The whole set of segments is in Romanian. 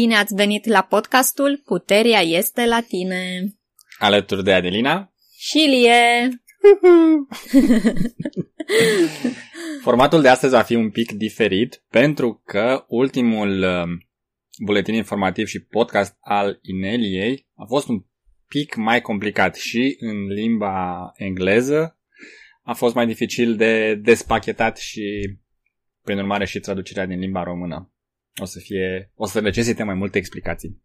Bine ați venit la podcastul Puterea este la tine. Alături de Adelina și Lie. Formatul de astăzi va fi un pic diferit pentru că ultimul um, buletin informativ și podcast al Ineliei a fost un pic mai complicat și în limba engleză a fost mai dificil de despachetat și prin urmare și traducerea din limba română. O să fie, o să necesite mai multe explicații.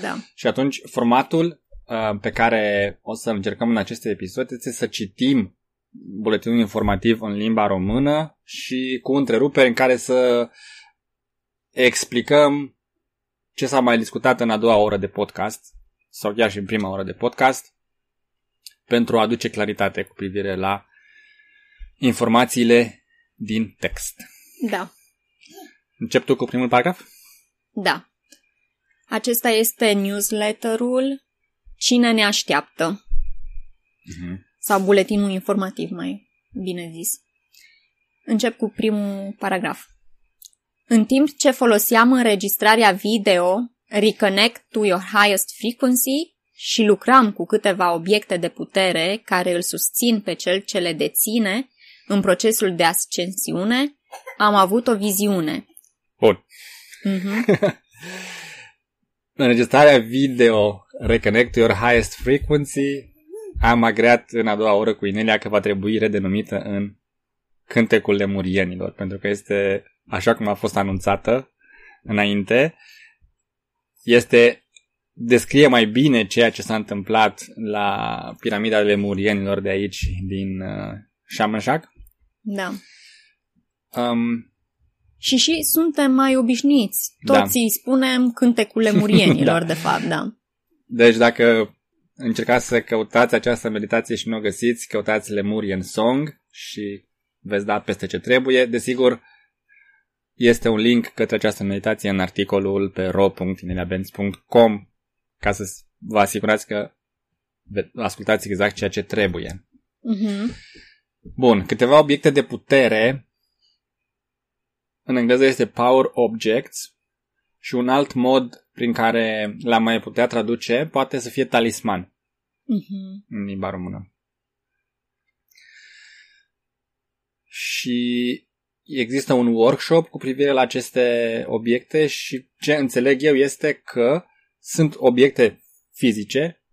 Da. Și atunci formatul uh, pe care o să încercăm în aceste episoade este să citim buletinul informativ în limba română și cu întreruperi în care să explicăm ce s-a mai discutat în a doua oră de podcast sau chiar și în prima oră de podcast pentru a aduce claritate cu privire la informațiile din text. Da. Încep tu cu primul paragraf? Da. Acesta este newsletterul Cine ne așteaptă? Uh-huh. Sau buletinul informativ, mai bine zis. Încep cu primul paragraf. În timp ce foloseam înregistrarea video Reconnect to your highest frequency și lucram cu câteva obiecte de putere care îl susțin pe cel ce le deține în procesul de ascensiune, am avut o viziune. Bun. Uh-huh. Înregistrarea video Reconnect to your highest frequency am agreat în a doua oră cu Inelia că va trebui redenumită în Cântecul Lemurienilor, pentru că este așa cum a fost anunțată înainte, este descrie mai bine ceea ce s-a întâmplat la piramida lemurienilor de aici, din uh, Shamanshak. Da. Um, și și suntem mai obișnuiți. Toți da. îi spunem cântecul lemurienilor, da. de fapt, da. Deci dacă încercați să căutați această meditație și nu o găsiți, căutați Lemurian Song și veți da peste ce trebuie. Desigur, este un link către această meditație în articolul pe ro.ineliabenz.com ca să vă asigurați că ascultați exact ceea ce trebuie. Uh-huh. Bun, câteva obiecte de putere. În engleză este Power Objects și un alt mod prin care l-am mai putea traduce poate să fie talisman uh-huh. în limba română. Și există un workshop cu privire la aceste obiecte și ce înțeleg eu este că sunt obiecte fizice,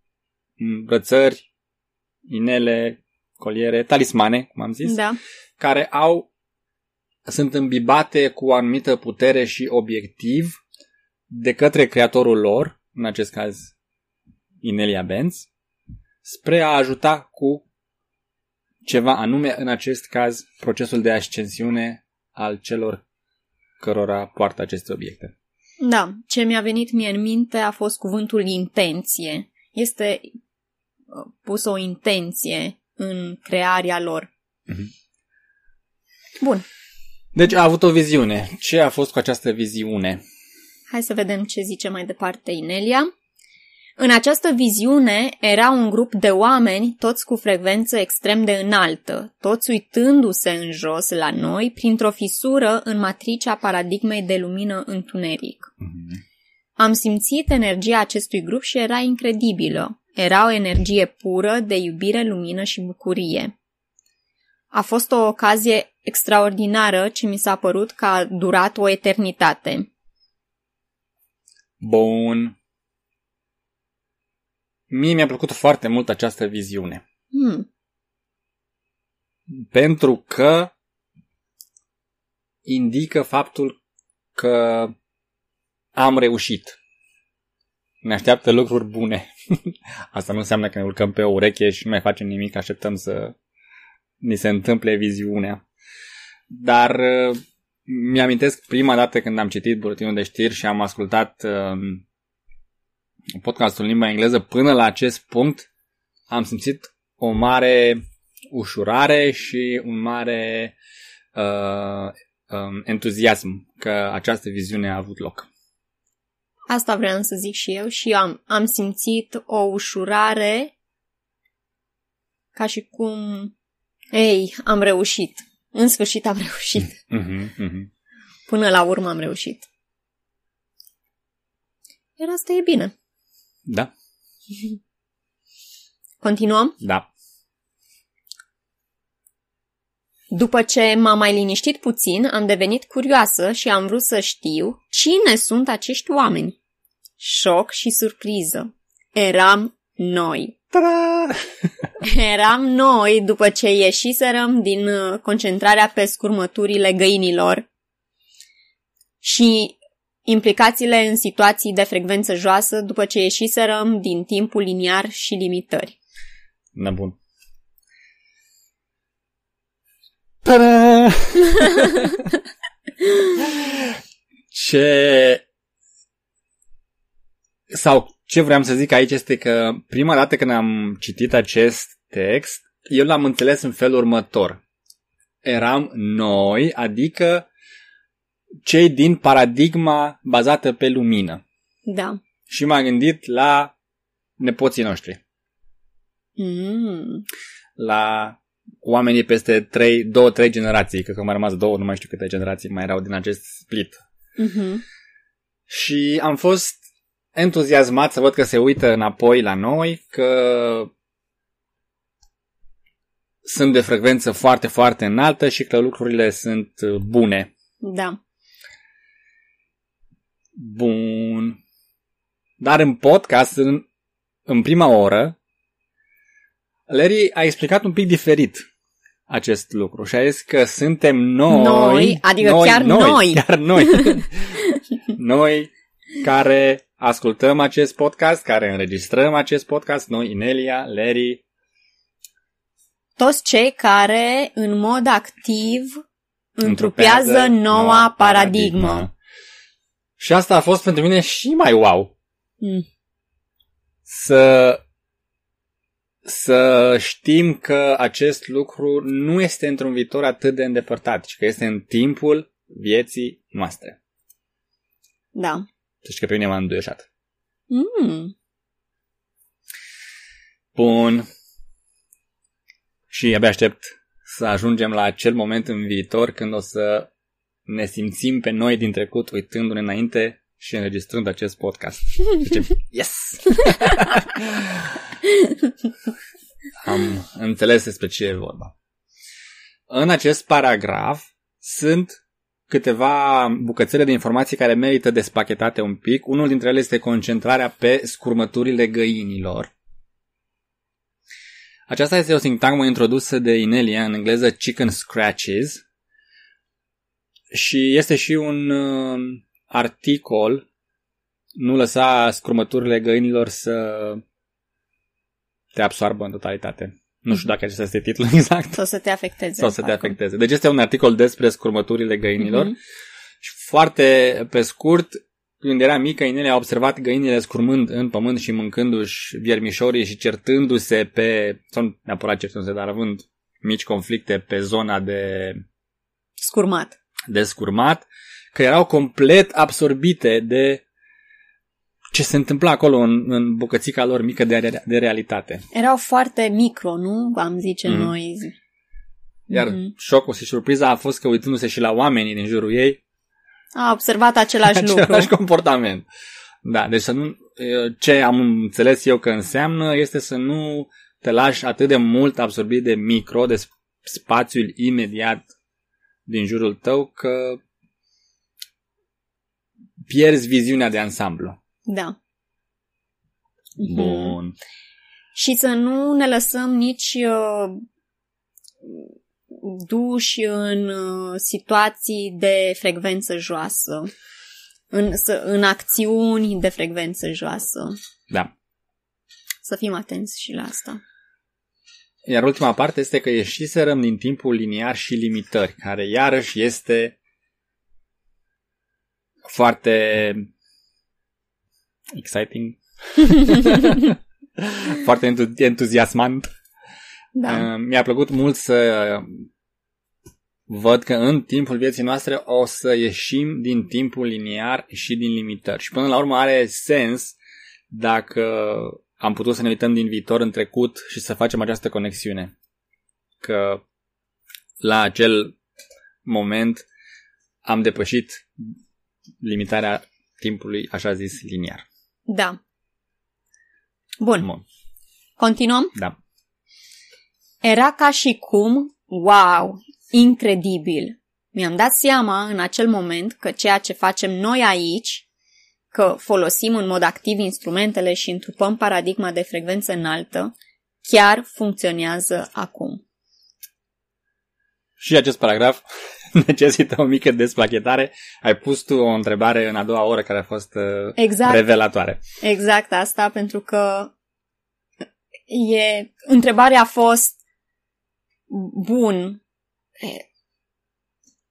brățări, inele, coliere, talismane, cum am zis, da. care au sunt îmbibate cu o anumită putere și obiectiv de către creatorul lor, în acest caz Inelia Benz, spre a ajuta cu ceva anume, în acest caz, procesul de ascensiune al celor cărora poartă aceste obiecte. Da, ce mi-a venit mie în minte a fost cuvântul intenție. Este uh, pusă o intenție în crearea lor. Mm-hmm. Bun. Deci a avut o viziune. Ce a fost cu această viziune? Hai să vedem ce zice mai departe Inelia. În această viziune era un grup de oameni, toți cu frecvență extrem de înaltă, toți uitându-se în jos la noi printr-o fisură în matricea paradigmei de lumină întuneric. Mm-hmm. Am simțit energia acestui grup și era incredibilă. Era o energie pură de iubire, lumină și bucurie. A fost o ocazie extraordinară ce mi s-a părut că a durat o eternitate. Bun. Mie mi-a plăcut foarte mult această viziune. Hmm. Pentru că indică faptul că am reușit. Ne așteaptă lucruri bune. Asta nu înseamnă că ne urcăm pe o ureche și nu mai facem nimic, așteptăm să ni se întâmple viziunea. Dar mi-amintesc prima dată când am citit buletinul de știri și am ascultat uh, podcastul în limba engleză, până la acest punct am simțit o mare ușurare și un mare uh, um, entuziasm că această viziune a avut loc. Asta vreau să zic și eu și eu am, am simțit o ușurare ca și cum, ei, am reușit. În sfârșit am reușit. Mm-hmm, mm-hmm. Până la urmă am reușit. Iar asta e bine. Da? Continuăm? Da. După ce m-am mai liniștit puțin, am devenit curioasă și am vrut să știu cine sunt acești oameni. Șoc și surpriză. Eram noi. Ta-da! Eram noi după ce ieșiserăm din uh, concentrarea pe scurmăturile găinilor și implicațiile în situații de frecvență joasă după ce ieșiserăm din timpul liniar și limitări. Na bun. Ta-da! ce... Sau ce vreau să zic aici este că prima dată când am citit acest text, eu l-am înțeles în felul următor. Eram noi, adică cei din paradigma bazată pe lumină. Da. Și m-am gândit la nepoții noștri, Mm. la oamenii peste 3, 2-3 generații, cred că mai rămas două, nu mai știu câte generații mai erau din acest split. Mhm. Și am fost entuziasmat să văd că se uită înapoi la noi, că sunt de frecvență foarte, foarte înaltă și că lucrurile sunt uh, bune. Da. Bun. Dar în podcast, în, în prima oră, Larry a explicat un pic diferit acest lucru și a zis că suntem noi, Noi, adică chiar noi. chiar noi, noi care ascultăm acest podcast, care înregistrăm acest podcast, noi, Inelia, Larry, Toți cei care, în mod activ, întrupează noua paradigmă. Și asta a fost pentru mine și mai wow. Mm. Să să știm că acest lucru nu este într-un viitor atât de îndepărtat, ci că este în timpul vieții noastre. Da. Deci că pe mine m-a înduioșat. Mm. Bun. Și abia aștept să ajungem la acel moment în viitor când o să ne simțim pe noi din trecut uitându-ne înainte și înregistrând acest podcast. Zicem, yes! Am înțeles despre ce e vorba. În acest paragraf sunt câteva bucățele de informații care merită despachetate un pic. Unul dintre ele este concentrarea pe scurmăturile găinilor. Aceasta este o sintagmă introdusă de Inelia în engleză chicken scratches și este și un uh, articol nu lăsa scurmăturile găinilor să te absoarbă în totalitate. Nu știu dacă acesta este titlul exact. Sau să te afecteze. Sau să te parcă. afecteze. Deci este un articol despre scurmăturile găinilor. Mhm. Și foarte pe scurt, când era mică, Inelia a observat găinile scurmând în pământ și mâncându-și viermișorii și certându-se pe, sau nu neapărat certându-se, dar având mici conflicte pe zona de, Scurmat. de scurmat, că erau complet absorbite de ce se întâmpla acolo în, în bucățica lor mică de, de realitate. Erau foarte micro, nu? Am zice Mhm. noi. Iar Mhm. șocul și surpriza a fost că uitându-se și la oamenii din jurul ei, A observat același același lucru. comportament. Da, deci să nu, ce am înțeles eu că înseamnă este să nu te lași atât de mult absorbit de micro, de spațiul imediat din jurul tău, că pierzi viziunea de ansamblu. Da. Mhm. Bun. Și să nu ne lăsăm nici uh, duși în uh, situații de frecvență joasă, în, să, în acțiuni de frecvență joasă. Da. Să fim atenți și la asta. Iar ultima parte este că ieșiserăm din timpul liniar și limitări, care iarăși este foarte exciting, foarte entu- entuziasmant. Da. Uh, Mi-a plăcut mult să văd că în timpul vieții noastre o să ieșim din timpul liniar și din limitări. Și până la urmă are sens dacă am putut să ne uităm din viitor în trecut și să facem această conexiune. Că la acel moment am depășit limitarea timpului, așa zis, liniar. Da. Bun. Bun. Continuăm? Da. Era ca și cum, wow, incredibil. Mi-am dat seama în acel moment că ceea ce facem noi aici, că folosim în mod activ instrumentele și întrupăm paradigma de frecvență înaltă, chiar funcționează acum. Și acest paragraf necesită o mică desplachetare. Ai pus tu o întrebare în a doua oră care a fost uh, Exact. revelatoare. Exact asta, pentru că e, întrebarea a fost bun. e,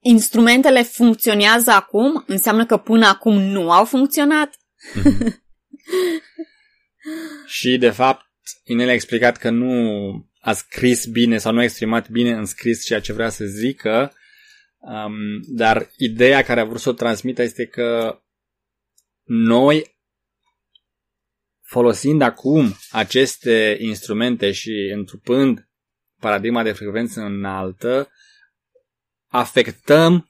Instrumentele funcționează acum? Înseamnă că până acum nu au funcționat? Și, de fapt, Inel a explicat că nu a scris bine sau nu a exprimat bine în scris ceea ce vrea să zică, um, dar ideea care a vrut să o transmită este că noi, folosind acum aceste instrumente și întrupând paradigma de frecvență înaltă, afectăm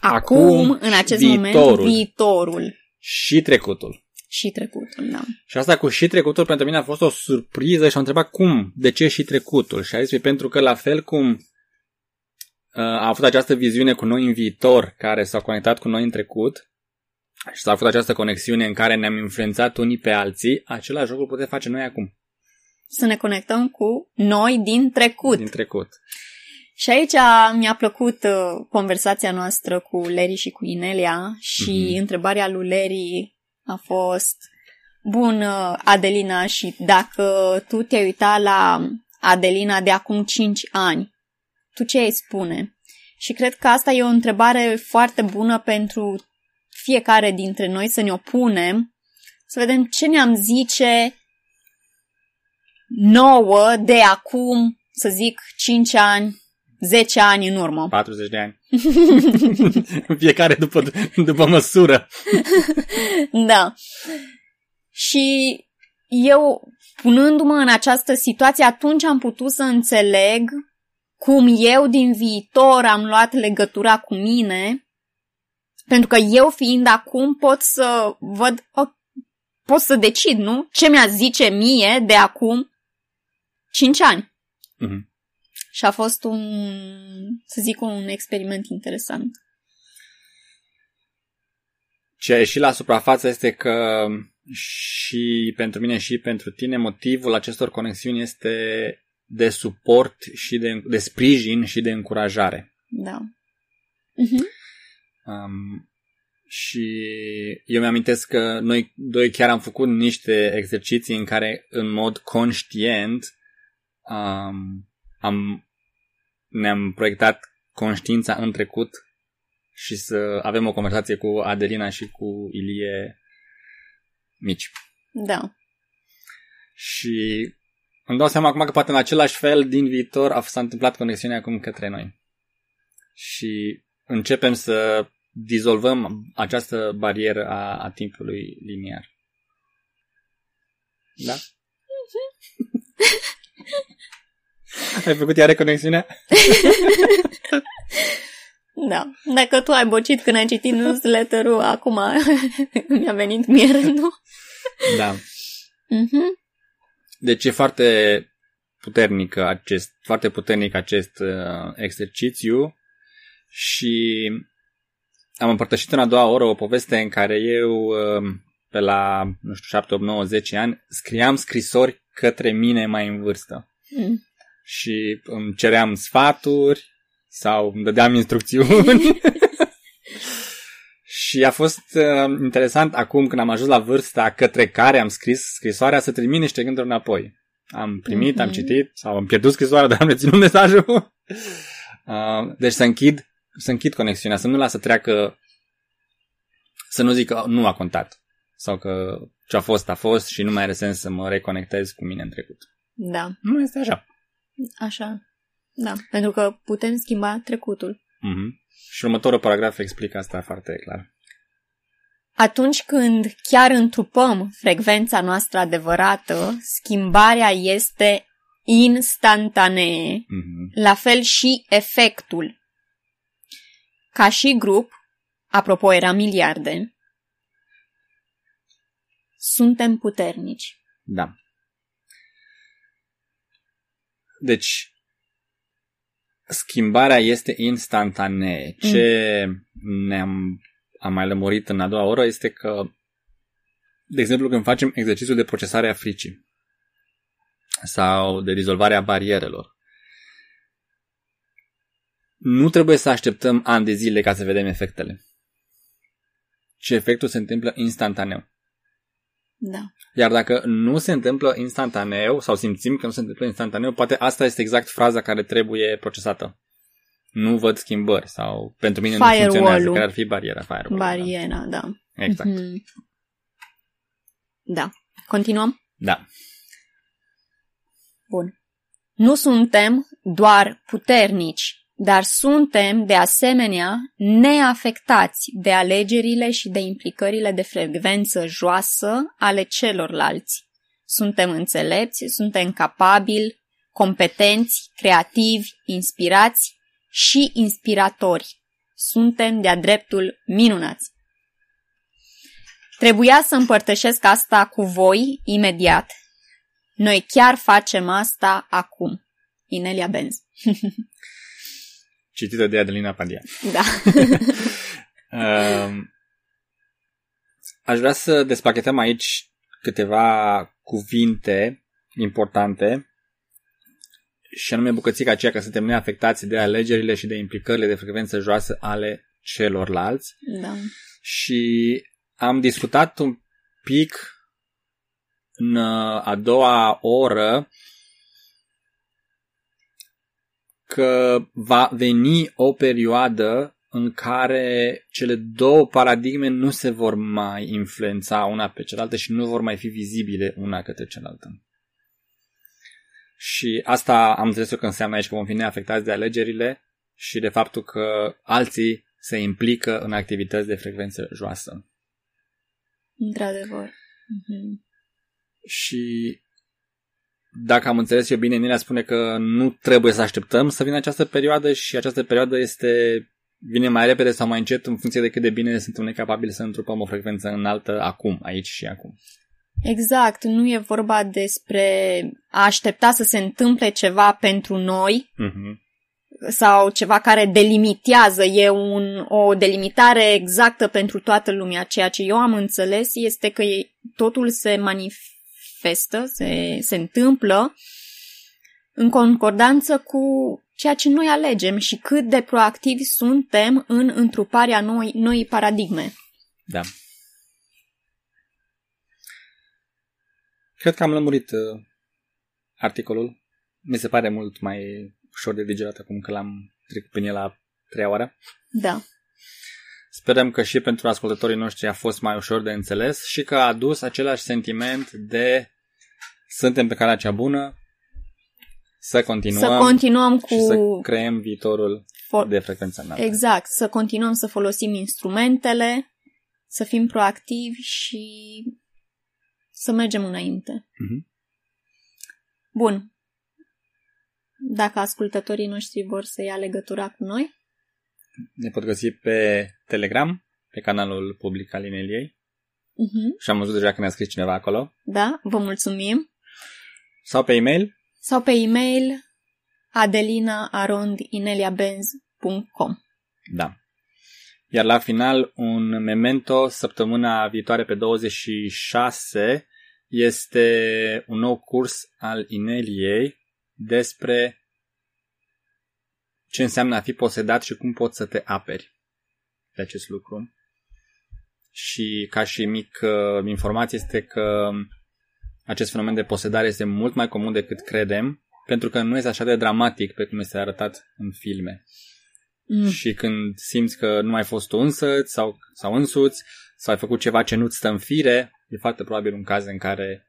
Acum, Acum, în acest viitorul. moment, viitorul și trecutul. și trecutul, da. Și asta cu și trecutul pentru mine a fost o surpriză și am întrebat cum, de ce și trecutul. Și a zis, "Păi pentru că la fel cum uh, a avut această viziune cu noi în viitor, care s-a conectat cu noi în trecut, și s-a făcut această conexiune în care ne-am influențat unii pe alții, același lucru putem face noi acum, Să ne conectăm cu noi din trecut. din trecut. Și aici mi-a plăcut uh, conversația noastră cu Leri și cu Inelia și Mhm. întrebarea lui Leri a fost Bun, uh, Adelina, și dacă tu te-ai uitat la Adelina de acum 5 ani, tu ce ai spune? Și cred că asta e o întrebare foarte bună pentru fiecare dintre noi să ne opunem, să vedem ce ne-am zice nouă de acum, să zic, 5 ani, 10 ani în urmă. 40 de ani. Fiecare după, după măsură. Da. Și eu, punându-mă în această situație, atunci am putut să înțeleg cum eu din viitor am luat legătura cu mine, pentru că eu fiind acum pot să văd, o, pot să decid, nu? Ce mi-a zice mie de acum 5 ani. Mhm. Și a fost un, să zic, un experiment interesant. Ce a ieșit la suprafață este că și pentru mine și pentru tine motivul acestor conexiuni este de suport și de, de sprijin și de încurajare. Da. Mhm. Um, și eu mi-amintesc că noi doi chiar am făcut niște exerciții în care în mod conștient um, am, ne-am proiectat conștiința în trecut și să avem o conversație cu Adelina și cu Ilie mici. Da. Și îmi dau seama acum că poate în același fel din viitor a s-a întâmplat conexiunea acum către noi. Și începem să dizolvăm această barieră a, a timpului liniar. Da? Ai făcut iară conexiunea? Da. Dacă tu ai bocit când ai citit newsletter-ul, acum mi-a venit mie rândul. Da. Mhm. Deci e foarte puternic acest, foarte puternic acest uh, exercițiu și am împărtășit în a doua oră o poveste în care eu uh, pe la, nu știu, 7, 8, 9, 10 ani scriam scrisori către mine mai în vârstă Mm. și îmi ceream sfaturi sau îmi dădeam instrucțiuni. și a fost uh, interesant acum când am ajuns la vârsta către care am scris scrisoarea să trimit niște gânduri înapoi. Am primit, mm-hmm. am Mhm. citit sau am pierdut scrisoarea, dar am reținut mesajul. uh, deci să închid, să închid conexiunea, să nu las să treacă, să nu zic că nu a contat sau că ce a fost a fost și nu mai are sens să mă reconectez cu mine în trecut. Da, Nu este așa. așa. Da, pentru că putem schimba trecutul. Mm-hmm. Și următorul paragraf explică asta foarte clar. Atunci când chiar întrupăm frecvența noastră adevărată, schimbarea este instantanee. Mm-hmm. La fel și efectul. Ca și grup, apropo era miliarde, suntem puternici. Da. Deci, schimbarea este instantanee. Ce mm. ne-am am mai lămurit în a doua oră este că, de exemplu, când facem exercițiul de procesare a fricii sau de rezolvare a barierelor, nu trebuie să așteptăm ani de zile ca să vedem efectele. Și efectul se întâmplă instantaneu. Da. Iar dacă nu se întâmplă instantaneu sau simțim că nu se întâmplă instantaneu, poate asta este exact fraza care trebuie procesată. Nu văd schimbări sau pentru mine nu funcționează, care ar fi bariera firewall. Bariera, da. da. Exact. Mm-hmm. Da. Continuăm? Da. Bun. Nu suntem doar puternici, dar suntem, de asemenea, neafectați de alegerile și de implicările de frecvență joasă ale celorlalți. Suntem înțelepți, suntem capabili, competenți, creativi, inspirați și inspiratori. Suntem de-a dreptul minunați. Trebuia să împărtășesc asta cu voi imediat. Noi chiar facem asta acum. Inelia Benz. citită de Adelina Pandia. Da. uh, aș vrea să despachetăm aici câteva cuvinte importante și anume bucățica aceea că suntem neafectați de alegerile și de implicările de frecvență joasă ale celorlalți. Da. Și am discutat un pic în a doua oră că va veni o perioadă în care cele două paradigme nu se vor mai influența una pe cealaltă și nu vor mai fi vizibile una către cealaltă. Și asta am înțeles eu că înseamnă aici că vom fi neafectați de alegerile și de faptul că alții se implică în activități de frecvență joasă. Într-adevăr. Mm-hmm. Și dacă am înțeles eu bine, Nelia spune că nu trebuie să așteptăm să vină această perioadă și această perioadă este vine mai repede sau mai încet în funcție de cât de bine suntem noi capabili să întrupăm o frecvență înaltă acum, aici și acum. Exact, nu e vorba despre a aștepta să se întâmple ceva pentru noi uh-huh. sau ceva care delimitează, e un, o delimitare exactă pentru toată lumea. Ceea ce eu am înțeles este că totul se manifestă manifestă, se, se întâmplă în concordanță cu ceea ce noi alegem și cât de proactivi suntem în întruparea noi, noi paradigme. Da. Cred că am lămurit uh, articolul. Mi se pare mult mai ușor de digerat acum că l-am trecut prin el la treia oară. Da. Sperăm că și pentru ascultătorii noștri a fost mai ușor de înțeles și că a adus același sentiment de suntem pe calea cea bună, să continuăm, să continuăm cu... și să creăm viitorul for... de frecvență înaltă. Exact, să continuăm să folosim instrumentele, să fim proactivi și să mergem înainte. Uh-huh. Bun. Dacă ascultătorii noștri vor să ia legătura cu noi, ne pot găsi pe Telegram, pe canalul public al Ineliei. Uh-huh. Și am văzut deja că ne-a scris cineva acolo. Da, vă mulțumim. Sau pe e-mail? Sau pe e-mail adelinaarondineliabenz.com Da. Iar la final, un memento, săptămâna viitoare pe 26, este un nou curs al Ineliei despre ce înseamnă a fi posedat și cum poți să te aperi de acest lucru. Și ca și mic uh, informație este că acest fenomen de posedare este mult mai comun decât credem, pentru că nu este așa de dramatic pe cum este arătat în filme. Mm. Și când simți că nu ai fost tu însăți sau, sau însuți, sau ai făcut ceva ce nu-ți stă în fire, e foarte probabil un caz în care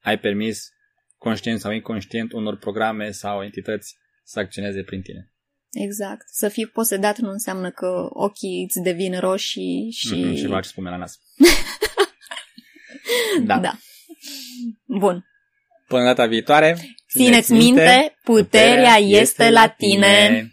ai permis, conștient sau inconștient, unor programe sau entități să acționeze prin tine. Exact. Să fii posedat nu înseamnă că ochii îți devin roșii și... Mm-hmm, și faci spume la nas. da. da. Bun. Până data viitoare, țineți minte, puterea este la tine.